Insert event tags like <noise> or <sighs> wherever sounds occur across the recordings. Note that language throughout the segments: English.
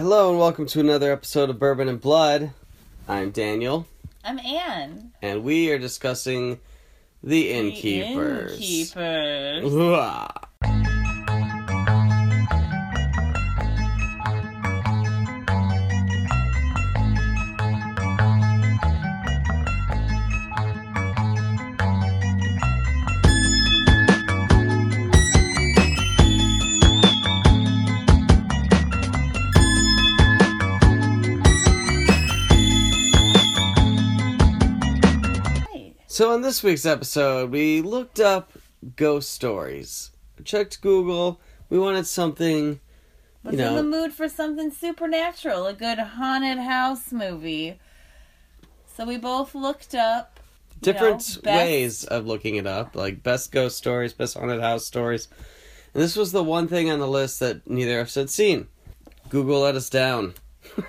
Hello and welcome to another episode of Bourbon and Blood. I'm Daniel, I'm Anne. and we are discussing the The innkeepers. Innkeepers. So, in this week's episode, we looked up ghost stories, checked Google. We wanted something, Was you know, in the mood for something supernatural, a good haunted house movie. So we both looked up different know, best- ways of looking it up, like best ghost stories, best haunted house stories. And this was the one thing on the list that neither of us had seen. Google let us down.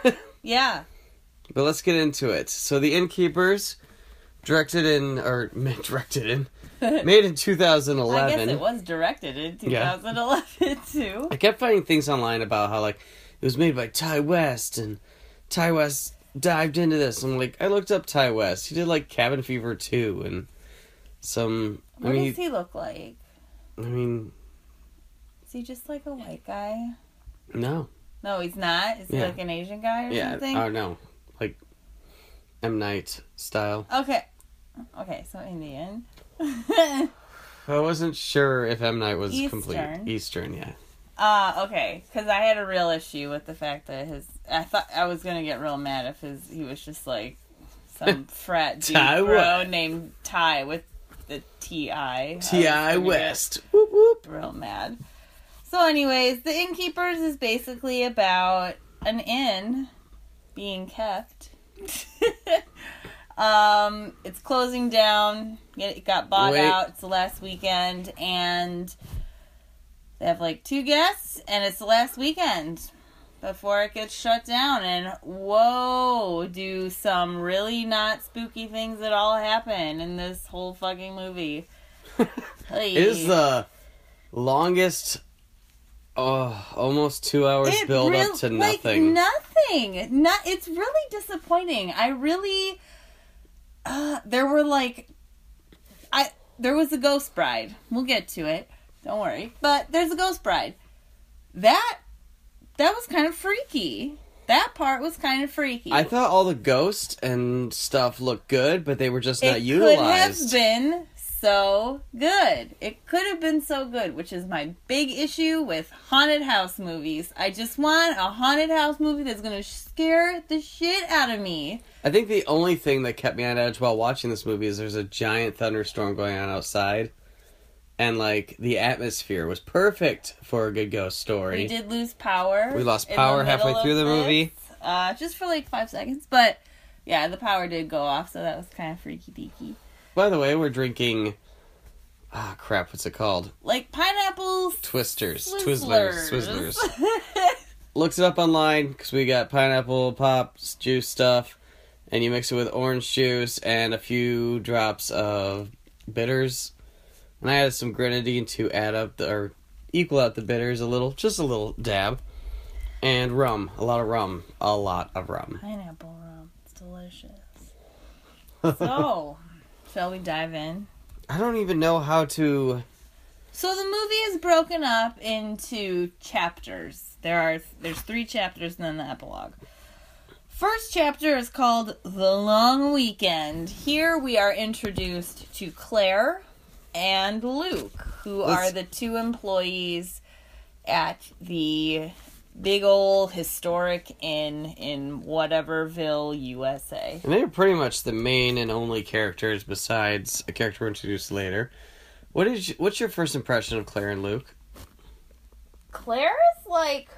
<laughs> Yeah. But let's get into it. So, The Innkeepers, directed in, or <laughs> directed in, <laughs> made in 2011 I 2011. guess it was directed in Yeah. 2011 <laughs> too. I kept finding things online about how like it was made by Ti West and Ti West dived into this. I'm like, I looked up Ti West. He did like Cabin Fever 2 and some. I What mean, does he look like? I mean, Is he just like a white guy? no, No, he's not. Is he like an Asian guy or yeah, something? oh no, like M Night style. Okay. Okay, so Indian. <laughs> I wasn't sure if M Night was complete Eastern. Eastern. Yeah, Uh, okay, because I had a real issue with the fact that his. I thought I was gonna get real mad if his he was just like some <laughs> frat dude Ty bro what? named Ty with the T I. T I West. Whoop whoop. Real mad. So, anyways, the innkeepers is basically about an inn being kept. <laughs> um, it's closing down. It got bought Wait. out. It's the last weekend, and they have like two guests, and it's the last weekend before it gets shut down. And whoa, do some really not spooky things at all happen in this whole fucking movie? <laughs> It is the longest, oh, almost two hours It build real- up to like, nothing. nothing. Not. It's really disappointing. I really. Uh, there were like, I there was a Ghost Bride. We'll get to it. Don't worry. But there's a Ghost Bride. That that was kind of freaky. That part was kind of freaky. I thought all the ghosts and stuff looked good, but they were just not it utilized. could have been so good. It could have been so good, which is my big issue with haunted house movies. I just want a haunted house movie that's going to scare the shit out of me. I think the only thing that kept me on edge while watching this movie is there's a giant thunderstorm going on outside. And like the atmosphere was perfect for a good ghost story. We did lose power. We lost power halfway through the this, movie. Uh, just for like five seconds. But yeah, the power did go off, so that was kind of freaky deaky. By the way, we're drinking. Ah, crap! What's it called? Like pineapples. Twisters, Twizzlers. Twizzlers, <laughs> Looks it up online because we got pineapple pops juice stuff, and you mix it with orange juice and a few drops of bitters. And I added some grenadine to add up the, or equal out the bitters a little, just a little dab, and rum, a lot of rum, a lot of rum. Pineapple rum. It's delicious. <laughs> so, shall we dive in? I don't even know how to. So the movie is broken up into chapters. There are there's three chapters and then the epilogue. First chapter is called The Long Weekend. Here we are introduced to Claire and Luke, who Let's- are the two employees at the big old historic inn in whateverville, USA. And they're pretty much the main and only characters besides a character introduced later. What is you, what's your first impression of Claire and Luke? Claire is like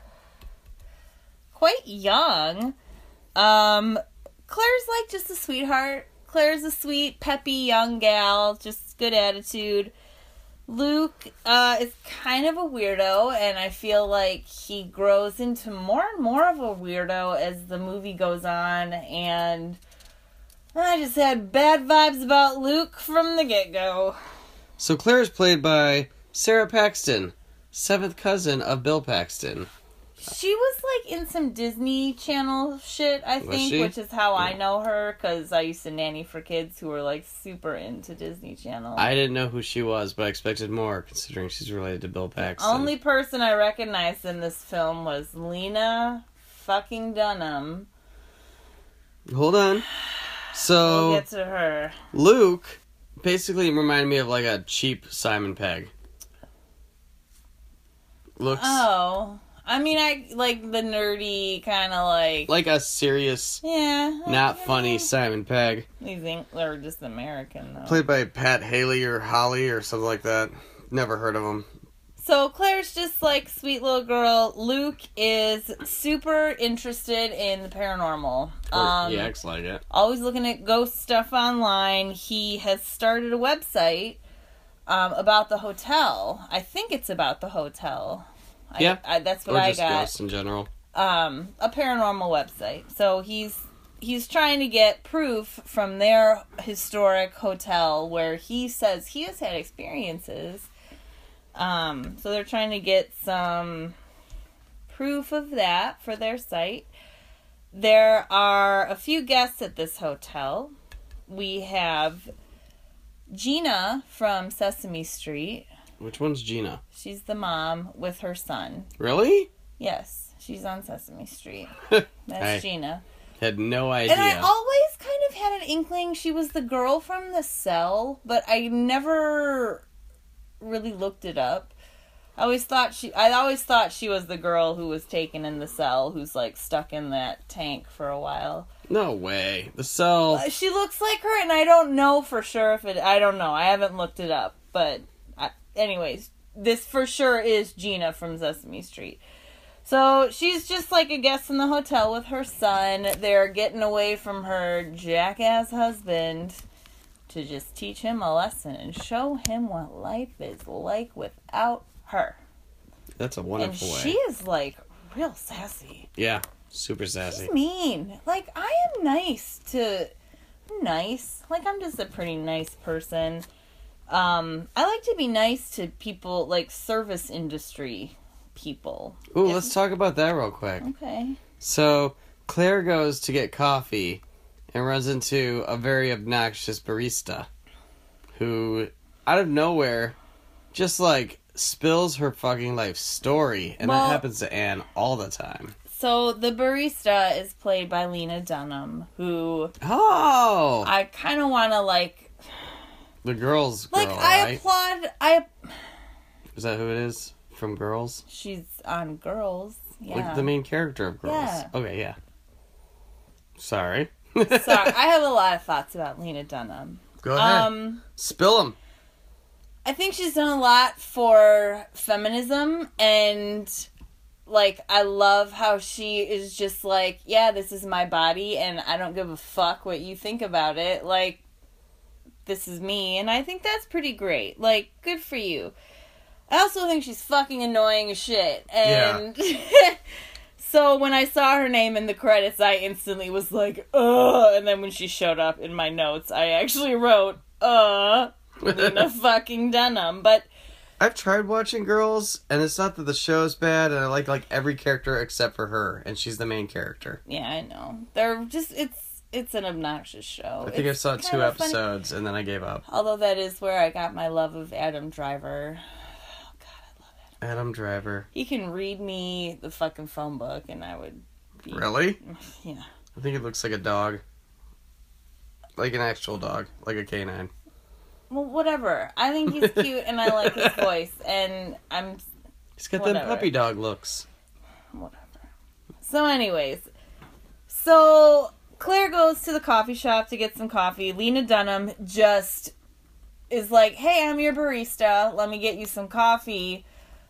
quite young. Um, Claire's like just a sweetheart. Claire's a sweet, peppy young gal, just good attitude. Luke uh, is kind of a weirdo, and I feel like he grows into more and more of a weirdo as the movie goes on. And I just had bad vibes about Luke from the get go. So Claire is played by Sara Paxton, seventh cousin of Bill Paxton. She was like in some Disney Channel shit, I think, which is how I know her because I used to nanny for kids who were like super into Disney Channel. I didn't know who she was, but I expected more considering she's related to Bill Paxton. Only person I recognized in this film was Lena fucking Dunham. Hold on. We'll So get to her. Luke basically reminded me of like a cheap Simon Pegg. Looks Oh, I mean, I like the nerdy kind of like. like a serious, yeah. not yeah. funny Simon Pegg, You think they're just American though. played by Pat Haley or Holly or something like that. Never heard of him. So Claire's just like sweet little girl. Luke is super interested in the paranormal. Um, he acts like it. always looking at ghost stuff online. He has started a website um, about the hotel. I think it's about the hotel. I- Yeah. I, that's what Or I just got. ghosts in general. Um, a paranormal website. So he's he's trying to get proof from their historic hotel where he says he has had experiences. Um, so they're trying to get some proof of that for their site. There are a few guests at this hotel. We have Gina from Sesame Street. Which one's Gina? She's the mom with her son. Really? Yes, she's on Sesame Street. <laughs> That's Gina. Had no idea. And I always kind of had an inkling she was the girl from the cell, but I never really looked it up. I always thought she I always thought she was the girl who was taken in the cell who's like stuck in that tank for a while. no way. The cell. Uh, She looks like her and I don't know for sure if it I don't know. I haven't looked it up, but I, anyways, this for sure is Gina from Sesame Street. So she's just like a guest in the hotel with her son. They're getting away from her jackass husband to just teach him a lesson and show him what life is like without her. That's a And wonderful way. she is like real sassy. Yeah, super sassy. She's mean. Like I am nice to nice. Like I'm just a pretty nice person. Um I like to be nice to people like service industry people. Ooh, If- let's talk about that real quick. Okay. So Claire goes to get coffee and runs into a very obnoxious barista who, out of nowhere, just like spills her fucking life story, and Well- that happens to Anne all the time. So the barista is played by Lena Dunham, who Oh, I kind of want to like the girls girl, like I right? applaud I Is that who it is from Girls? she's on Girls. Yeah. Like the main character of Girls. Yeah. Okay, yeah. Sorry. Sorry, I <laughs> have a lot of thoughts about Lena Dunham. Go ahead. Um Spill them. I think she's done a lot for feminism and like I love how she is just like, yeah, this is my body and I don't give a fuck what you think about it. Like this is me and I think that's pretty great. Like good for you. I also think she's fucking annoying as shit. And <laughs> so when I saw her name in the credits, I instantly was like, ugh. And then when she showed up in my notes, I actually wrote, uh, Lena <laughs> fucking Dunham. But I've tried watching Girls, and it's not that the show's bad, and I like like every character except for her, and she's the main character. yeah, I know. They're just, it's, it's an obnoxious show. I think I saw two kinda funny. episodes, and then I gave up. Although that is where I got my love of Adam Driver. Oh, <sighs> God, I love Adam. Adam Driver. He can read me the fucking phone book, and I would be. Really? <laughs> Yeah. I think it looks like a dog. Like an actual dog, like a canine. Well, whatever. I think he's <laughs> cute, and I like his voice, and I'm He's got them puppy dog looks. whatever. So, anyways, so Claire goes to the coffee shop to get some coffee. Lena Dunham just is like, "Hey, I'm your barista. Let me get you some coffee."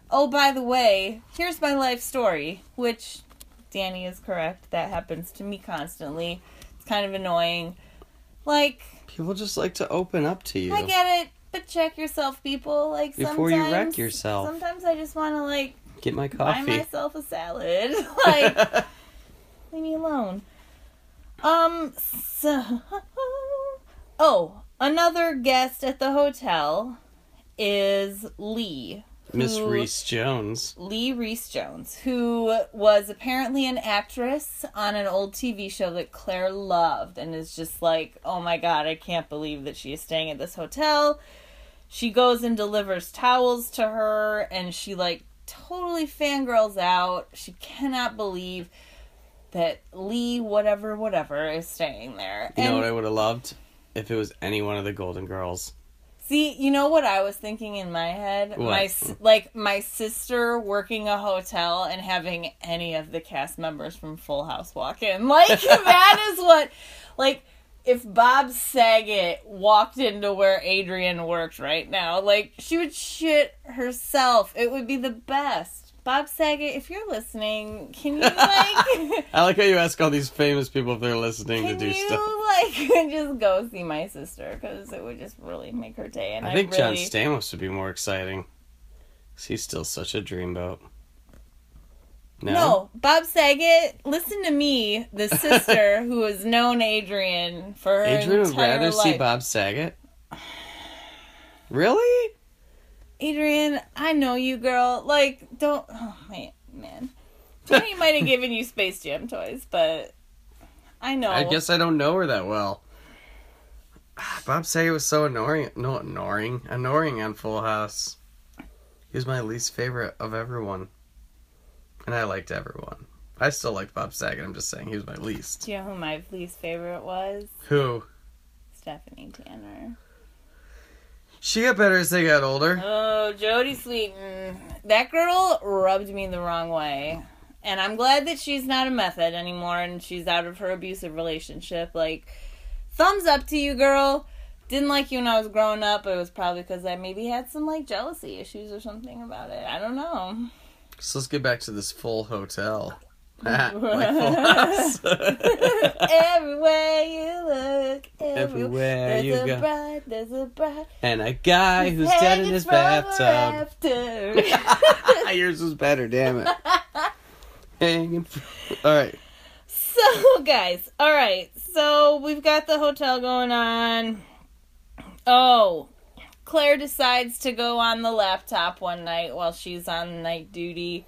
Oh, by the way, here's my life story, which Danny is correct. That happens to me constantly. It's kind of annoying. Like, People just like to open up to you. I get it, but check yourself, people. Like Before you wreck sometimes- yourself. Sometimes I just want to like Get my coffee, buy myself a salad. <laughs> <laughs> like, leave me alone. Um. So, oh, another guest at the hotel is Lee, Miss Reese Jones. Lee Reese Jones, who was apparently an actress on an old TV show that Claire loved, and is just like, oh my god, I can't believe that she is staying at this hotel. She goes and delivers towels to her, and she like totally fangirls out. She cannot believe that Lee, whatever, whatever, is staying there. You know what I would have loved? If it was any one of the Golden Girls. See, you know what I was thinking in my head? What? My like my sister working a hotel and having any of the cast members from Full House walk in. <laughs> Like that is what like if Bob Saget walked into where Adrian worked right now, like she would shit herself. It would be the best. Bob Saget, if you're listening, can you <laughs> like I like how you ask all these famous people if they're listening to do you stuff. like <laughs> just go see my sister because it would just really make her day. And I, I think John. Stamos would be more exciting. 'Cause he's still such a dreamboat. No? No? Bob Saget. Listen to me, the <laughs> sister who has known Adrian for her Adrian would entire rather see. Bob Saget? Really? Adrian, I know you, girl. Like, don't. Oh man, man. Tony <laughs> might have given you Space Jam toys, but I know. I guess I don't know her that well. <sighs> Bob Saget was so annoying. No, annoying. Annoying on Full House. He was my least favorite of everyone. And I liked everyone. I still liked Bob Saget. I'm just saying he was my least. Do you know who my least favorite was? Who? Stephanie Tanner. She got better as they got older. Oh, Jodie Sweetin. Mm, that girl rubbed me the wrong way. And I'm glad that she's not a method anymore and she's out of her abusive relationship. Like, thumbs up to you, girl. Didn't like you when I was growing up. It was probably because I maybe had some, like, jealousy issues or something about it. I don't know. So let's get back to this full hotel. Like <laughs> <laughs> Everywhere you look, every- Everywhere there's you a go. bride, there's a bride. and a guy who's dead in his bathtub. <laughs> Yours was better, damn it. Hanging from- All right. So, guys, all right. So we've got the hotel going on. Oh, Claire decides to go on the laptop one night while she's on night duty.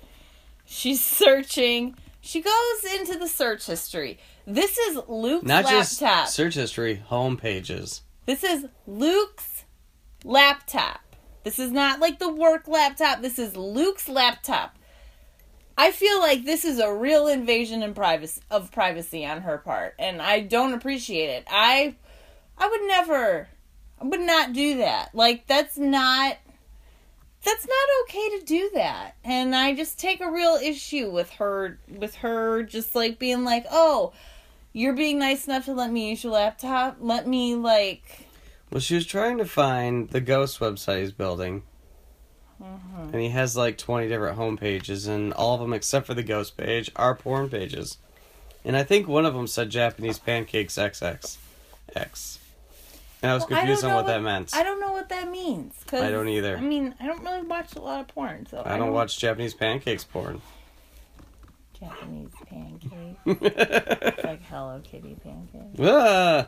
She's searching. She goes into the search history. This is Luke's Not laptop. just search history, home pages. This is Luke's laptop. This is not like the work laptop. This is Luke's laptop. I feel like this is a real invasion in privacy of privacy on her part, and I don't appreciate it. I I would never I would not do that. Like that's not that's not okay to do that. And I just take a real issue with her with her just like being like, "Oh, you're being nice enough to let me use your laptop. Let me like Well, she was trying to find the ghost website he's building. Mm-hmm. And he has like 20 different home pages, and all of them, except for the ghost page, are porn pages. And I think one of them said Japanese pancakes XX. X. And I was Well, confused don't on know what that meant. I don't know what that means. 'cause, I don't either. I mean, I don't really watch a lot of porn, so I don't watch Japanese pancakes porn. Japanese pancakes, <laughs> like Hello Kitty pancakes. ah!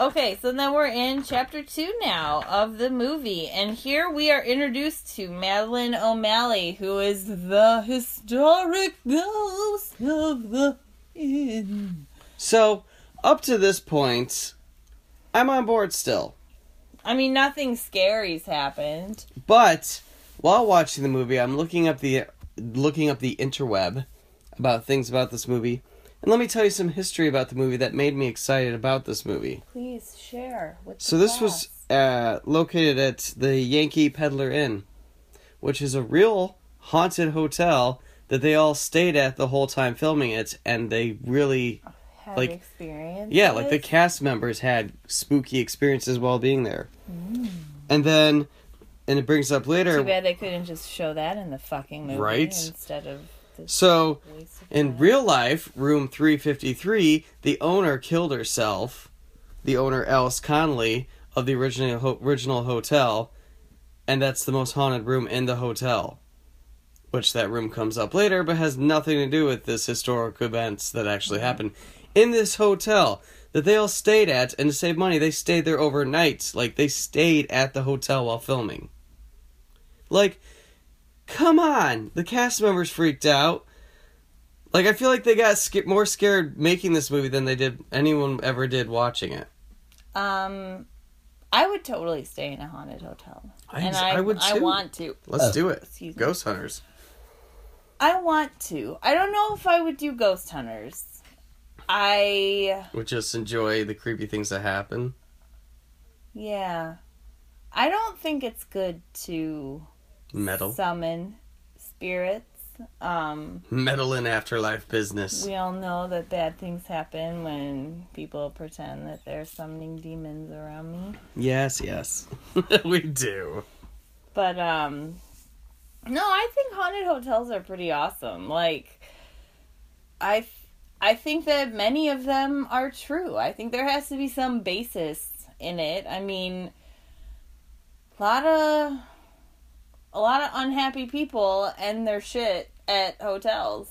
Okay, so then we're in chapter two now of the movie, and here we are introduced to Madeline O'Malley, who is the historic ghost of the inn. So, up to this point, I'm on board still. I mean, nothing scary's happened. But while watching the movie, I'm looking up the looking up the interweb about things about this movie. And let me tell you some history about the movie that made me excited about this movie. Please share with. So this was uh, located at the Yankee Pedlar Inn, which is a real haunted hotel that they all stayed at the whole time filming it, and they really, like- experience. yeah, like the cast members had spooky experiences while being there. Mm. And then, and it brings up later. Too bad they couldn't just show that in the fucking movie Right? instead of. So In real life, room 353, the owner killed herself, the owner Alice Connolly of the original ho- original hotel, and that's the most haunted room in the hotel. Which that room comes up later, but has nothing to do with this historic events that actually mm-hmm. happened in this hotel that they all stayed at. And to save money, they stayed there overnight. Like they stayed at the hotel while filming. Like come on, the cast members freaked out. Like I feel like they got sca- more scared making this movie than they did anyone ever did watching it. Um, I would totally stay in a haunted hotel, I, and I, I would I want to. Let's Oh. do it. Ghost Hunters. I want to. I don't know if I would do Ghost Hunters. I Would just enjoy the creepy things that happen. yeah. I don't think it's good to Metal. summon spirits. Um, Metal in afterlife business. we all know that bad things happen when people pretend that they're summoning demons around me. Yes, yes. <laughs> we do. But um no, I think haunted hotels are pretty awesome. Like I I think that many of them are true. I think there has to be some basis in it. I mean, a lot of a lot of unhappy people end their shit at hotels.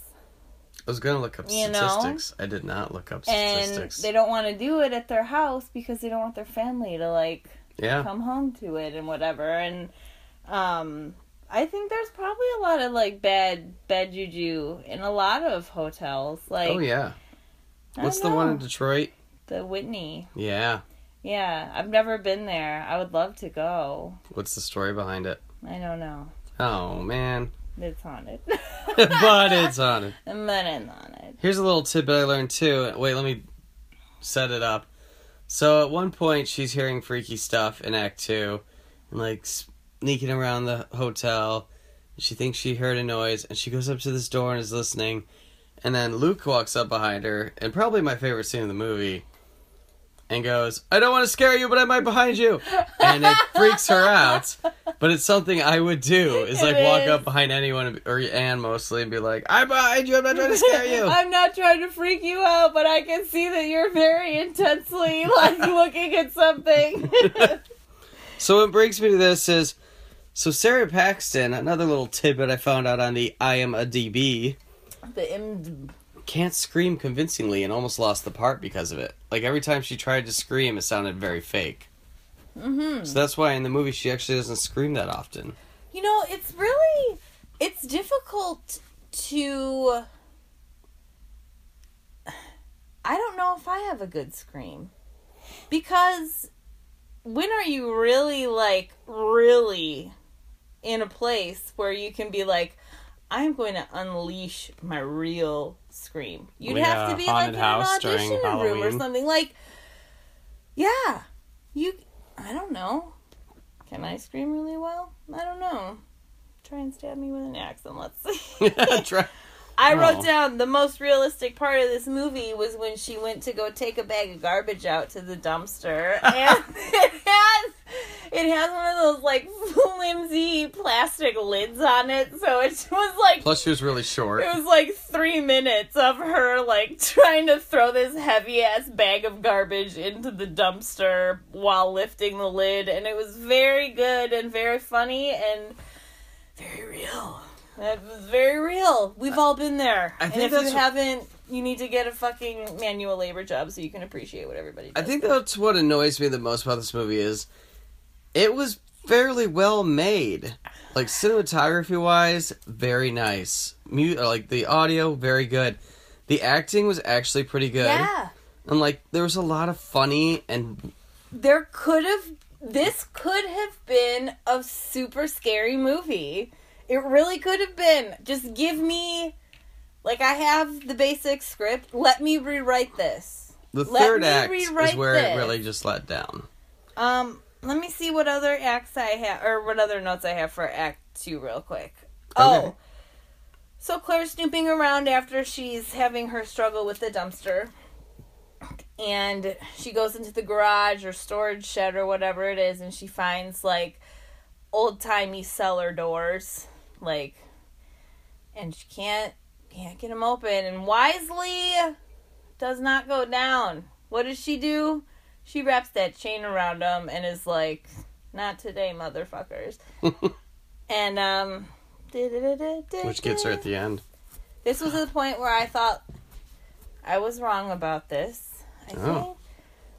I was gonna look up You know? statistics. I did not look up statistics. And they don't want to do it at their house because they don't want their family to like yeah. come home to it and whatever and um i think there's probably a lot of like bad bad juju in a lot of hotels like oh yeah. What's the one in. Detroit? the whitney Yeah. yeah i've never been there i would love to go What's the story behind it? i don't know Oh man. it's haunted <laughs> but it's on it. <laughs> but it's haunted Here's a little tidbit I learned too. Wait, let me set it up. So at one point, she's hearing freaky stuff in Act Two, and like sneaking around the hotel. She thinks she heard a noise, and she goes up to this door and is listening. And then Luke walks up behind her, and probably my favorite scene in the movie, and goes, "I don't want to scare you, but I'm right behind you," and it <laughs> freaks her out. But it's something I would do is like It walk is. up behind anyone or Anne mostly and be like, "I'm behind you. I'm not trying to scare you." <laughs> i'm not trying to freak you out but i can see that you're very intensely like <laughs> looking at something So what brings me to this is, so Sara Paxton, another little tidbit I found out on the I am a DB, the M can't scream convincingly and almost lost the part because of it. Like every time she tried to scream, it sounded very fake. Mhm. So that's why in the movie she actually doesn't scream that often. You know, it's really it's difficult to I don't know if I have a good scream. Because when are you really like really in a place where you can be like I'm going to unleash my real scream. You'd have to be like in an audition room or something like Yeah. You I don't know. Can I scream really well? I don't know. Try and stab me with an axe and let's see. Yeah, <laughs> Try- I Oh. wrote down the most realistic part of this movie was when she went to go take a bag of garbage out to the dumpster, <laughs> and it has it has one of those like <laughs> flimsy plastic lids on it, so it was like Plus she was really short. it was like three minutes of her like <laughs> trying to throw this heavy ass bag of garbage into the dumpster while lifting the lid, and it was very good and very funny and very real. That was very real. We've all been there. I and think if you haven't, you need to get a fucking manual labor job so you can appreciate what everybody I think that's what annoys me the most about this movie is it was fairly well made. Like cinematography wise, very nice. Mu- like the audio, very good. The acting was actually pretty good. Yeah. And like there was a lot of funny and there could have this could have been a super scary movie. It really could have been. Just give me like I have the basic script. Let me rewrite this. the Let third me act is where this. it really just let down. Um let me see what other acts I have or what other notes I have for act 2 real quick. Oh. So Claire's snooping around after she's having her struggle with the dumpster. And she goes into the garage or storage shed or whatever it is and she finds like old timey cellar doors. Like and she can't can't get them open and wisely does not go down. What does she do? She wraps that chain around them and is like, "Not today, motherfuckers." <laughs> and um Which gets her at the end. this was the point where I thought I was wrong about this. I think.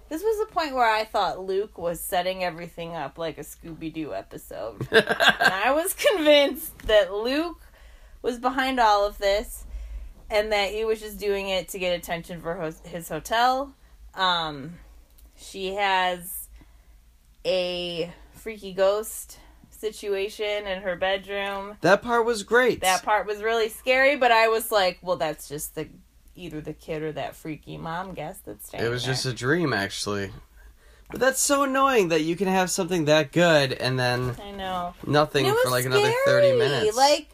This was the point where I thought Luke was setting everything up like a Scooby Doo episode. <laughs> and I was convinced that Luke was behind all of this and that he was just doing it to get attention for hos- his hotel. Um, she has a freaky ghost situation in her bedroom. that part was great. That part was really scary, but I was like, well, that's just the either the kid or that freaky mom guess that's it was there. just a dream, actually. But that's so annoying that you can have something that good and then I know. nothing for like another 30 minutes. Like,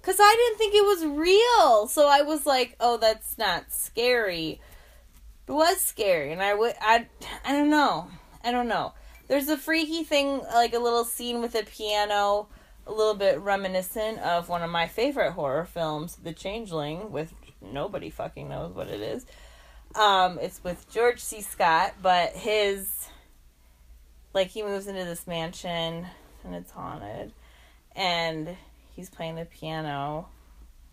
because I didn't think it was real. So I was like, oh, that's not scary. It was scary. And I would, I, I don't know. I don't know. There's a freaky thing, like a little scene with a piano, a little bit reminiscent of one of my favorite horror films, The Changeling, with nobody fucking knows what it is. Um, it's with George C. Scott, but his, like, he moves into this mansion and it's haunted and he's playing the piano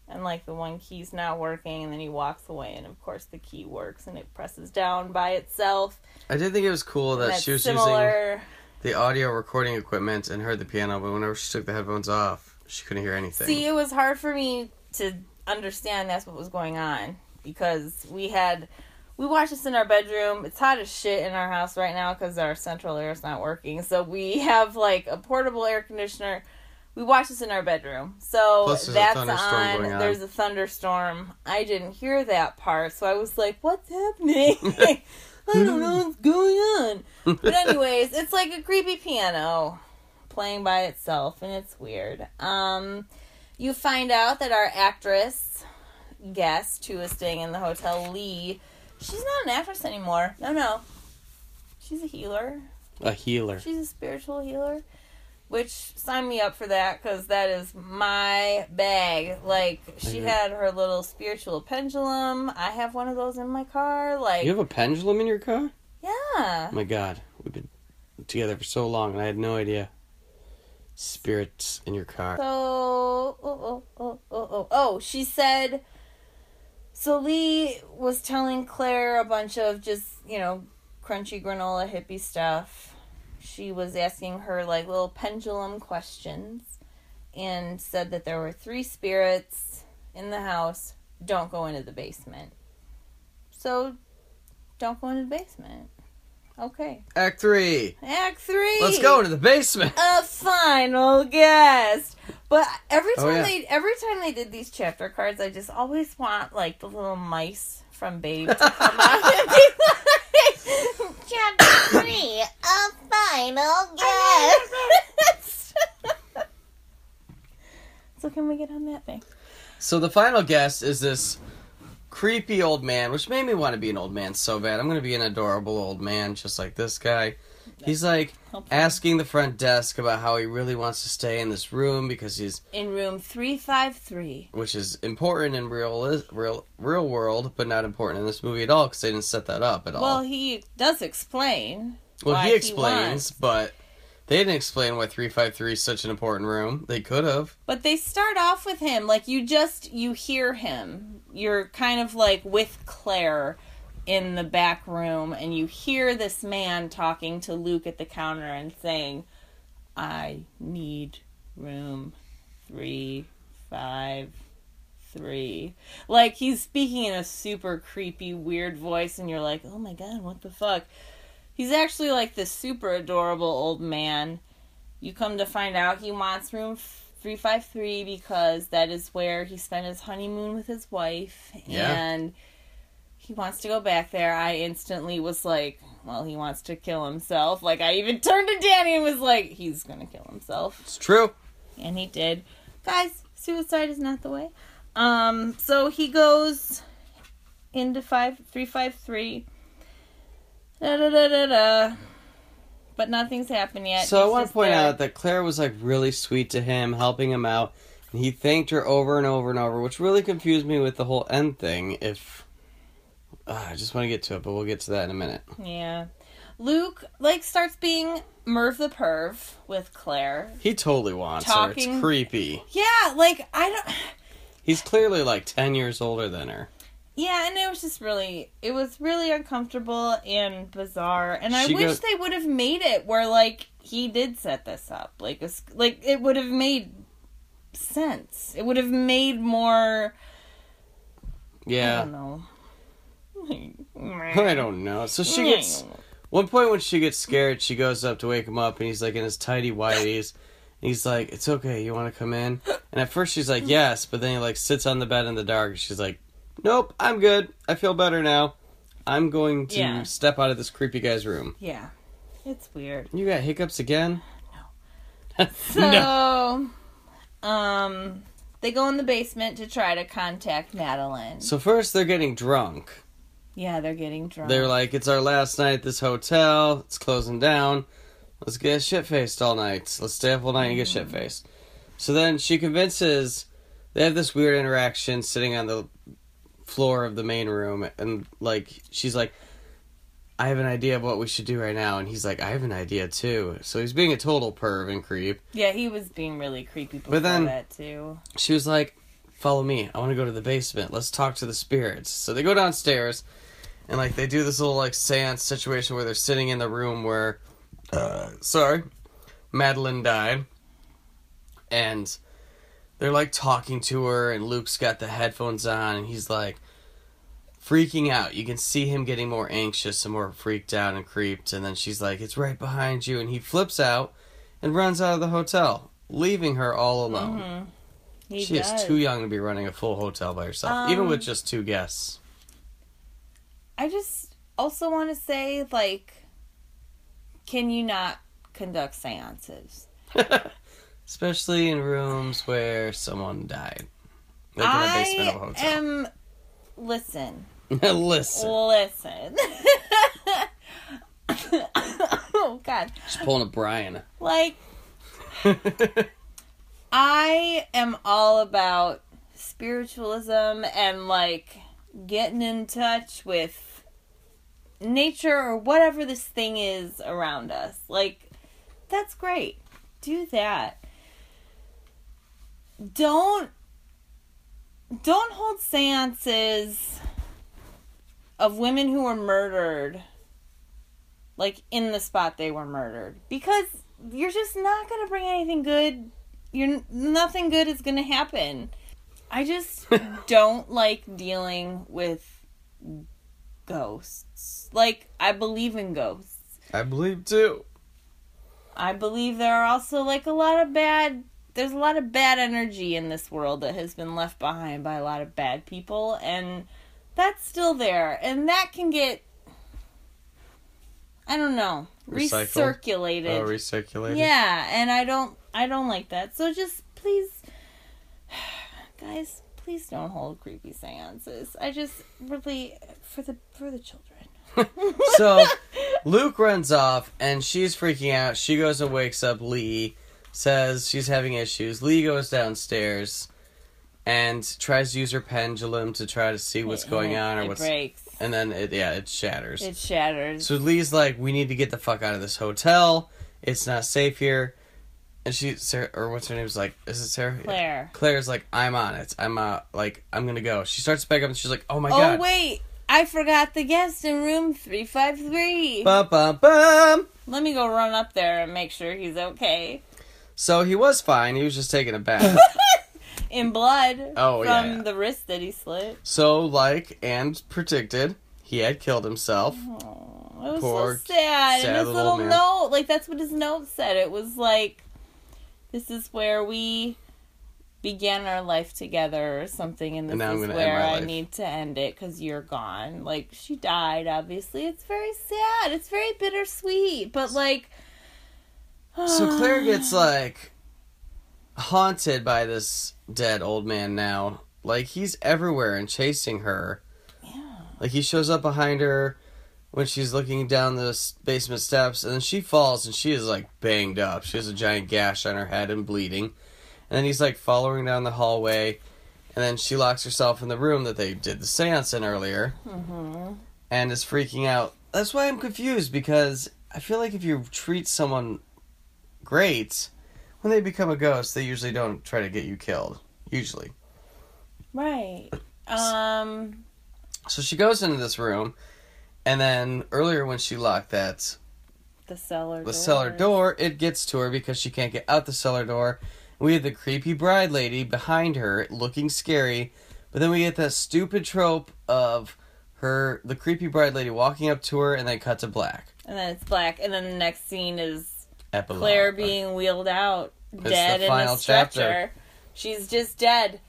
and like the one key's not working and then he walks away and of course the key works and it presses down by itself I did think it was cool that she was using the audio recording equipment and heard the piano, but whenever she took the headphones off, she couldn't hear anything. see it was hard for me to understand that's what was going on because we had we watched this in our bedroom. It's hot as shit in our house right now because our central air is not working. So we <laughs> have like a portable air conditioner. We watched this in our bedroom. So Plus there's a that's on. on. there's a thunderstorm. I didn't hear that part. So i was like what's happening? <laughs> I don't know what's going on. But <laughs> anyways it's like a creepy piano playing by itself and it's weird. Um you find out that our actress guest who is staying in the hotel lee she's not an actress anymore. No no. She's a healer. A healer. she's a spiritual healer which sign me up for that because that is my bag. Like she had her little spiritual pendulum. I have one of those in my car like You have a pendulum in your car? yeah. Oh my god, we've been together for so long and I had no idea. Spirits in your car. So, oh, oh, oh, oh, oh, oh, oh, she said. So Lee was telling Claire a bunch of just, you know, crunchy granola hippie stuff. She was asking her like little pendulum questions and said that there were three spirits in the house. Don't go into the basement. So, don't go into the basement. Okay. Act three. Act three. Let's go into the basement. a final guest. But every Oh, time yeah. they every time they did these chapter cards, I just always want like the little mice from Babe to come out and be <laughs> like, chapter three, a final guest. <laughs> so can we get on that thing? So the final guest is this creepy old man, which made me want to be an old man so bad. I'm going to be an adorable old man just like this guy. He's like asking the front desk about how he really wants to stay in this room because he's In room three five three. which is important in real real real world, but not important in this movie at all because they didn't set that up at all. Well, he does explain. Well, he he explains, wants- but they didn't explain why 353 is such an important room. They could have. But they start off with him like you just you hear him. You're kind of like with Claire in the back room and you hear this man talking to Luke at the counter and saying, "I need room 353." Like he's speaking in a super creepy weird voice and you're like, "Oh my god, what the fuck?" He's actually like this super adorable old man. You come to find out he wants room 353 because that is where he spent his honeymoon with his wife. Yeah. And he wants to go back there. I instantly was like, well, he wants to kill himself. Like, I even <laughs> turned to Danny and was like, he's going to kill himself. It's true. And he did. Guys, suicide is not the way. Um, so he goes into five three five three. Da da da da da. But nothing's happened yet. So I want to point there. out that Claire was like really sweet to him, helping him out. And he thanked her over and over and over, which really confused me with the whole end thing. If Ah, I just want to get to it, but we'll get to that in a minute. Yeah. Luke like starts being Merv the perv with Claire. He totally wants her. Talking- It's creepy. Yeah, like I don't He's clearly like ten years older than her. Yeah, and it was just really, it was really uncomfortable and bizarre. And I She wish goes- they would have made it where like he did set this up, like a, like it would have made sense. It would have made more. Yeah. I don't know. I don't know. So she gets one point when she gets scared, she goes up to wake him up, and he's like in his tidy whities. And he's like, "It's okay. You want to come in?" And at first she's like, <laughs> "Yes," but then he like sits on the bed in the dark. and She's like, "Nope, I'm good. I feel better now. I'm going to Yeah. step out of this creepy guy's room." Yeah, it's weird. You got hiccups again? <laughs> No. So, um, they go in the basement to try to contact Madeline. So first they're getting drunk. yeah, they're getting drunk. They're like, "It's our last night at this hotel. It's closing down. Let's get shit faced all night. Let's stay up all night and get shit faced." So then she convinces. They have this weird interaction sitting on the floor of the main room, and like she's like, "I have an idea of what we should do right now," and he's like, "I have an idea too." So he's being a total perv and creep. yeah, he was being really creepy before But then- that too. she was like, "Follow me. I want to go to the basement. Let's talk to the spirits." So they go downstairs, and like they do this little like séance situation where they're sitting in the room where, uh, sorry, Madeline died, and they're like talking to her, and Luke's got the headphones on, and he's like freaking out. You can see him getting more anxious and more freaked out and creeped, and then she's like, "It's right behind you," and he flips out and runs out of the hotel, leaving her all alone. hmm He she does. is too young to be running a full hotel by herself, even Um, with just two guests. I just also want to say, like, can you not conduct seances? <laughs> Especially in rooms where someone died. Like in the basement of a hotel. am. Listen, <laughs> Listen. listen. <laughs> oh God! Just pulling a Brian. Like, <laughs> I am all about spiritualism and like getting in touch with nature or whatever this thing is around us. Like, that's great. Do that. Don't don't hold seances of women who were murdered like in the spot they were murdered. Because you're just not going to bring anything good. You're nothing good is going to happen. I just <laughs> don't like dealing with ghosts. Like i believe in ghosts. I believe too. i believe there are also like a lot of bad there's a lot of bad energy in this world that has been left behind by a lot of bad people and that's still there and that can get i don't know Recycled? recirculated Oh, recirculated. yeah and i don't i don't like that so just please <sighs> guys please don't hold creepy seances i just really for the for the children <laughs> So <laughs> Luke runs off and she's freaking out. She goes and wakes up Lee, says she's having issues. Lee goes downstairs and tries to use her pendulum to try to see what's It- going it- on or what's breaks and then it yeah, it shatters. it shatters So Lee's like, "We need to get the fuck out of this hotel. It's not safe here." And she, Sarah, or what's her name's like, is it Sarah? claire Claire's like, "I'm on it. I'm uh, like, I'm gonna go." She starts to back up, and she's like, "Oh my oh god!" Oh wait i forgot the guest in room 353 Bum, bum, bum. let me go run up there and make sure he's okay So he was fine. He was just taking a bath. <laughs> in blood Oh, from yeah, yeah. the wrist that he slit so, like and predicted, he had killed himself. Oh, it was Poor, so sad. sad and his little note, like that's what his note said. It was like, "This is where we began our life together," or something. And this And is where I need to end it because you're gone. Like she died. Obviously, it's very sad. It's very bittersweet. But like, So Claire <sighs> gets like haunted by this dead old man now. Like he's everywhere and chasing her. Yeah. Like he shows up behind her when she's looking down the basement steps, and then she falls and she is like banged up. She has a giant gash on her head and bleeding. And then he's like following down the hallway, and then she locks herself in the room that they did the seance in earlier, hmm and is freaking out. That's why I'm confused because I feel like if you treat someone great, when they become a ghost, they usually don't try to get you killed. Usually. right. <laughs> Um. So she goes into this room, and then earlier when she locked that The cellar. the cellar door, it gets to her because she can't get out the cellar door. We have the creepy bride lady behind her looking scary, but then we get that stupid trope of her the creepy bride lady walking up to her and then cut to black. And then it's black, and then the next scene is Epilogue. Claire being wheeled out, the dead in final a stretcher. chapter. She's just dead.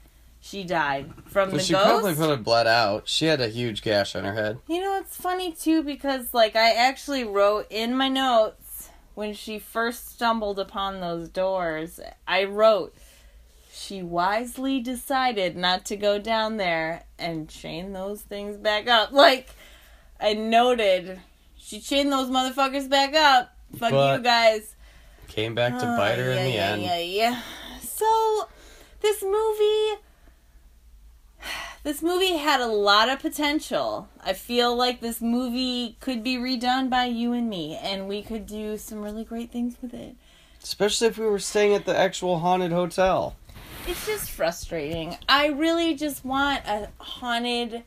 She died from But the she ghost. probably could have bled out. She had a huge gash on her head. You know, it's funny too because, like, I actually wrote in my notes when she first stumbled upon those doors, I wrote, she wisely decided not to go down there and chain those things back up. <laughs> Like, I noted, she chained those motherfuckers back up. Fuck But- you guys. Came back to Oh, bite her yeah, in the yeah, end. Yeah, yeah. So, this movie, <sighs> this movie had a lot of potential. I feel like this movie could be redone by you and me, and we could do some really great things with it. Especially if we were staying at the actual haunted hotel. It's just frustrating. I really just want a haunted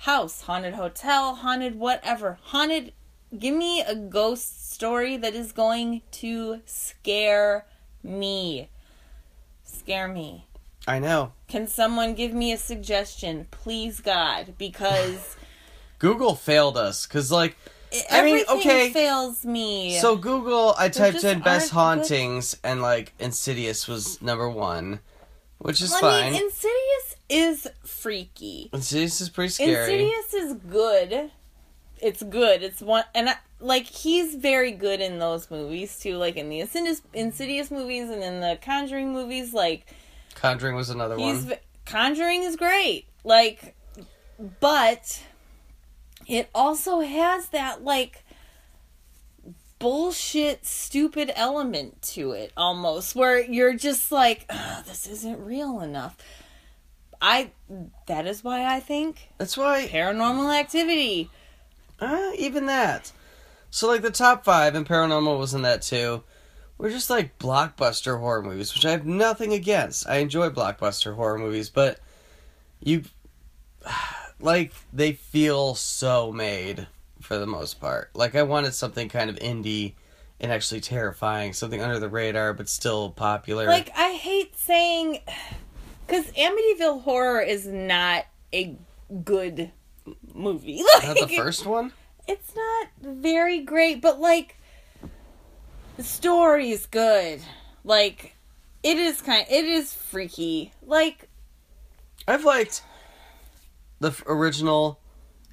house, haunted hotel, haunted whatever. Haunted. Give me a ghost story that is going to scare me. Scare me. I know. Can someone give me a suggestion, please, God? Because <laughs> Google failed us because, like, I mean, everything okay, fails me. So Google, I typed in best aren't good- hauntings, and like Insidious was number one, which is I fine. mean, Insidious is freaky. Insidious is pretty scary. Insidious is good. It's good. It's one, and I, like he's very good in those movies too. Like in the Insidious, Insidious movies and in the Conjuring movies. Like Conjuring was another he's one. Conjuring is great. Like, but it also has that like bullshit, stupid element to it almost, where you're just like, this isn't real enough. I. That is why I think That's why, Paranormal Activity. Uh, even that. So like the top five, and Paranormal was in that too. We're just like blockbuster horror movies, which I have nothing against. I enjoy blockbuster horror movies, but you <sighs> like they feel so made for the most part. Like I wanted something kind of indie and actually terrifying, something under the radar but still popular. Like I hate saying, <sighs> because Amityville Horror is not a good movie. <laughs> Like, not the first one. it's not very great, but like the story is good. Like it is kind it is freaky. Like I've liked the original,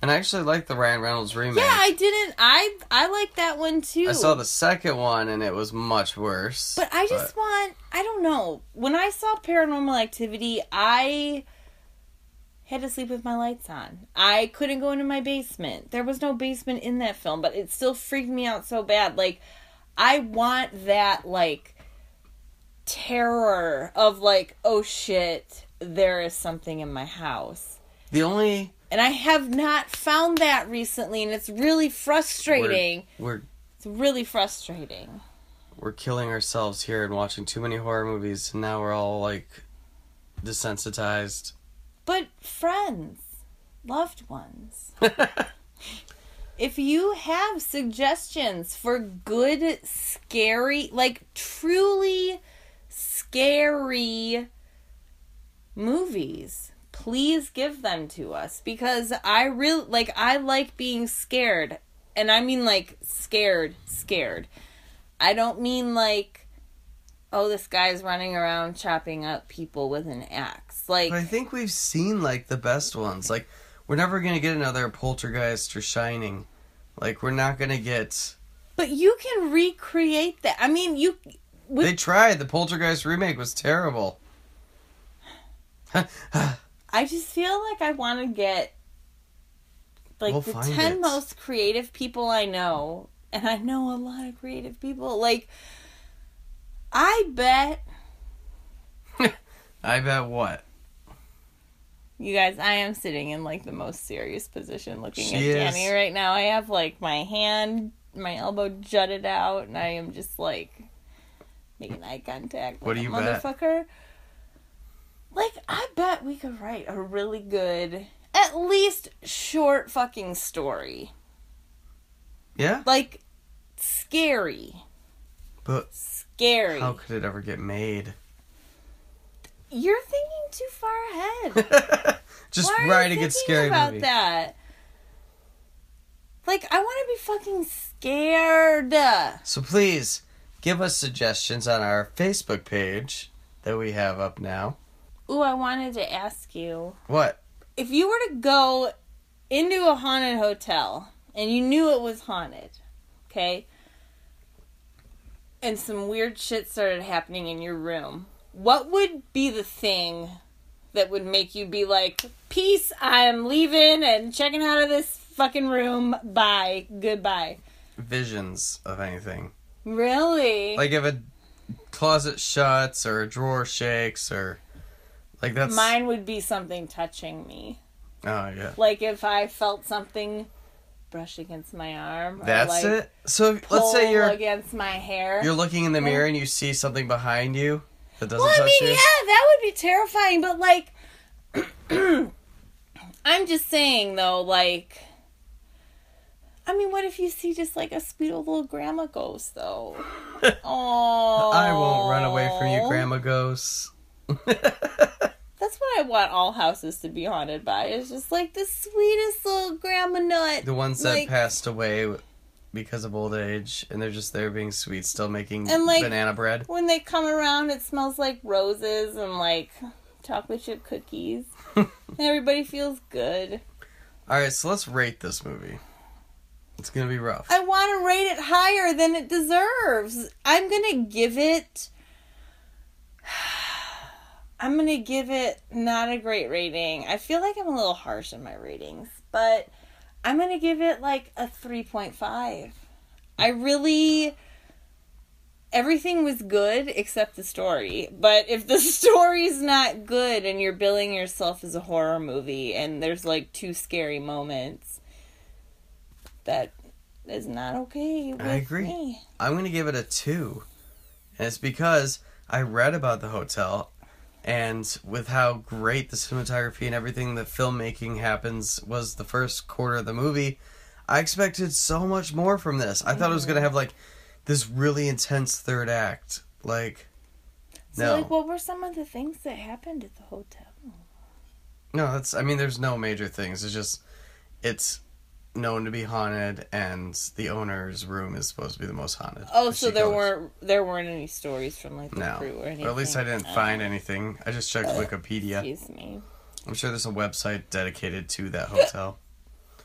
and I actually like the Ryan Reynolds remake. yeah, I didn't I I like that one too. I saw the second one, and it was much worse. But I just want I don't know. When I saw paranormal activity, I had to sleep with my lights on. I couldn't go into my basement. There was no basement in that film, but it still freaked me out so bad. Like I want that like terror of like, oh shit, there is something in my house. the only And I have not found that recently and it's really frustrating. we're It's really frustrating. we're killing ourselves here and watching too many horror movies, and now we're all like desensitized. But friends, loved ones, <laughs> if you have suggestions for good, scary, like truly scary movies, please give them to us because I really like I like being scared. And I mean like scared, scared. I don't mean like oh this guy's running around chopping up people with an axe. Like But I think we've seen like the best ones. Like we're never gonna get another Poltergeist or Shining. Like we're not gonna get. But you can recreate that. I mean, you. With, They tried. The Poltergeist remake was terrible. I just feel like I want to get like We'll the ten it. most creative people I know, and I know a lot of creative people. Like, I bet <laughs> I bet what? you guys, I am sitting in like the most serious position, looking She at is. Danny right now. I have like my hand, my elbow jutted out, and I am just like making eye contact. What with do you bet? motherfucker? Like, I bet we could write a really good. at least short fucking story. Yeah, Like scary. but Scary. how could it ever get made? You're thinking too far ahead. <laughs> Just Why writing thinking scary about movie. that? Like, I want to be fucking scared. So please give us suggestions on our Facebook page that we have up now. Ooh, I wanted to ask you What? if you were to go into a haunted hotel and you knew it was haunted, okay, and some weird shit started happening in your room, what would be the thing that would make you be like, "Peace, I'm leaving and checking out of this fucking room. Bye, goodbye." Visions of anything. Really? Like if a closet shuts or a drawer shakes or like that's Mine would be something touching me. Oh yeah. Like if I felt something brush against my arm. That's like it. So if- let's say you're against my hair. you're looking in the mirror and you see something behind you that doesn't well, I touch mean, you. yeah, that would be terrifying. But like, <clears throat> I'm just saying though, like. I mean, what if you see just like a sweet old little grandma ghost, though? Oh, <laughs> I won't run away from you, grandma ghosts. <laughs> That's what I want all houses to be haunted by. It's just like the sweetest little grandma nut. the ones that Like- passed away because of old age and they're just there being sweet, still making And, like- banana bread. When they come around, it smells like roses and like chocolate chip cookies. <laughs> and everybody feels good. All right, so let's rate this movie. It's gonna be rough. I want to rate it higher than it deserves. I'm going to give it. I'm going to give it not a great rating. I feel like I'm a little harsh in my ratings, but I'm going to give it like a 3.5. I really. Everything was good except the story. But if the <laughs> story's not good and you're billing yourself as a horror movie and there's like two scary moments, that is not okay with I agree. me. I'm gonna give it a two, and it's because I read about the hotel, and with how great the cinematography and everything the filmmaking happens was the first quarter of the movie. I expected so much more from this. I thought it was gonna have like this really intense third act. Like, So, no, like, what were some of the things that happened at the hotel? no, that's. I mean, there's no major things. It's just it's known to be haunted, and the owner's room is supposed to be the most haunted. Oh, so there goes- weren't there weren't any stories from like the No, crew or anything. or at least I didn't Oh, find anything. I just checked Wikipedia. Excuse me. I'm sure there's a website dedicated to that hotel.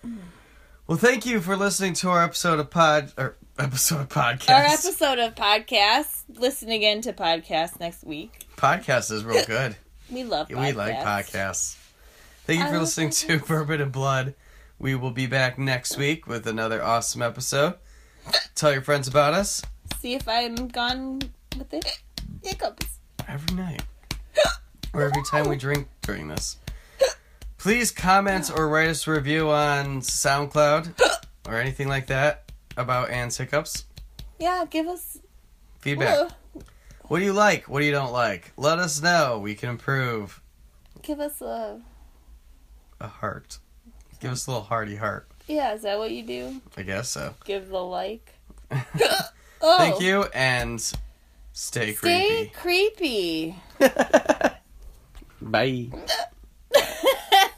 <laughs> well, thank you for listening to our episode of pod or episode of podcast. Our episode of podcast. Listen again to podcast next week. podcast is real good. <laughs> We love. podcasts. We like podcasts. Thank you for listening to Bourbon and Blood. We will be back next week with another awesome episode. Tell your friends about us See if I'm gone with the hiccups. every night or every time we drink during this. Please comment or write us a review on SoundCloud or anything like that about Anne's hiccups. Yeah, give us. Feedback. uh, What do you like? What do you don't like? Let us know. We can improve. give us a. A heart. Give us a little hearty heart. Yeah, is that what you do? I guess so. Give the like. <laughs> oh, Thank you and stay creepy. Stay creepy. creepy. <laughs> Bye. <laughs>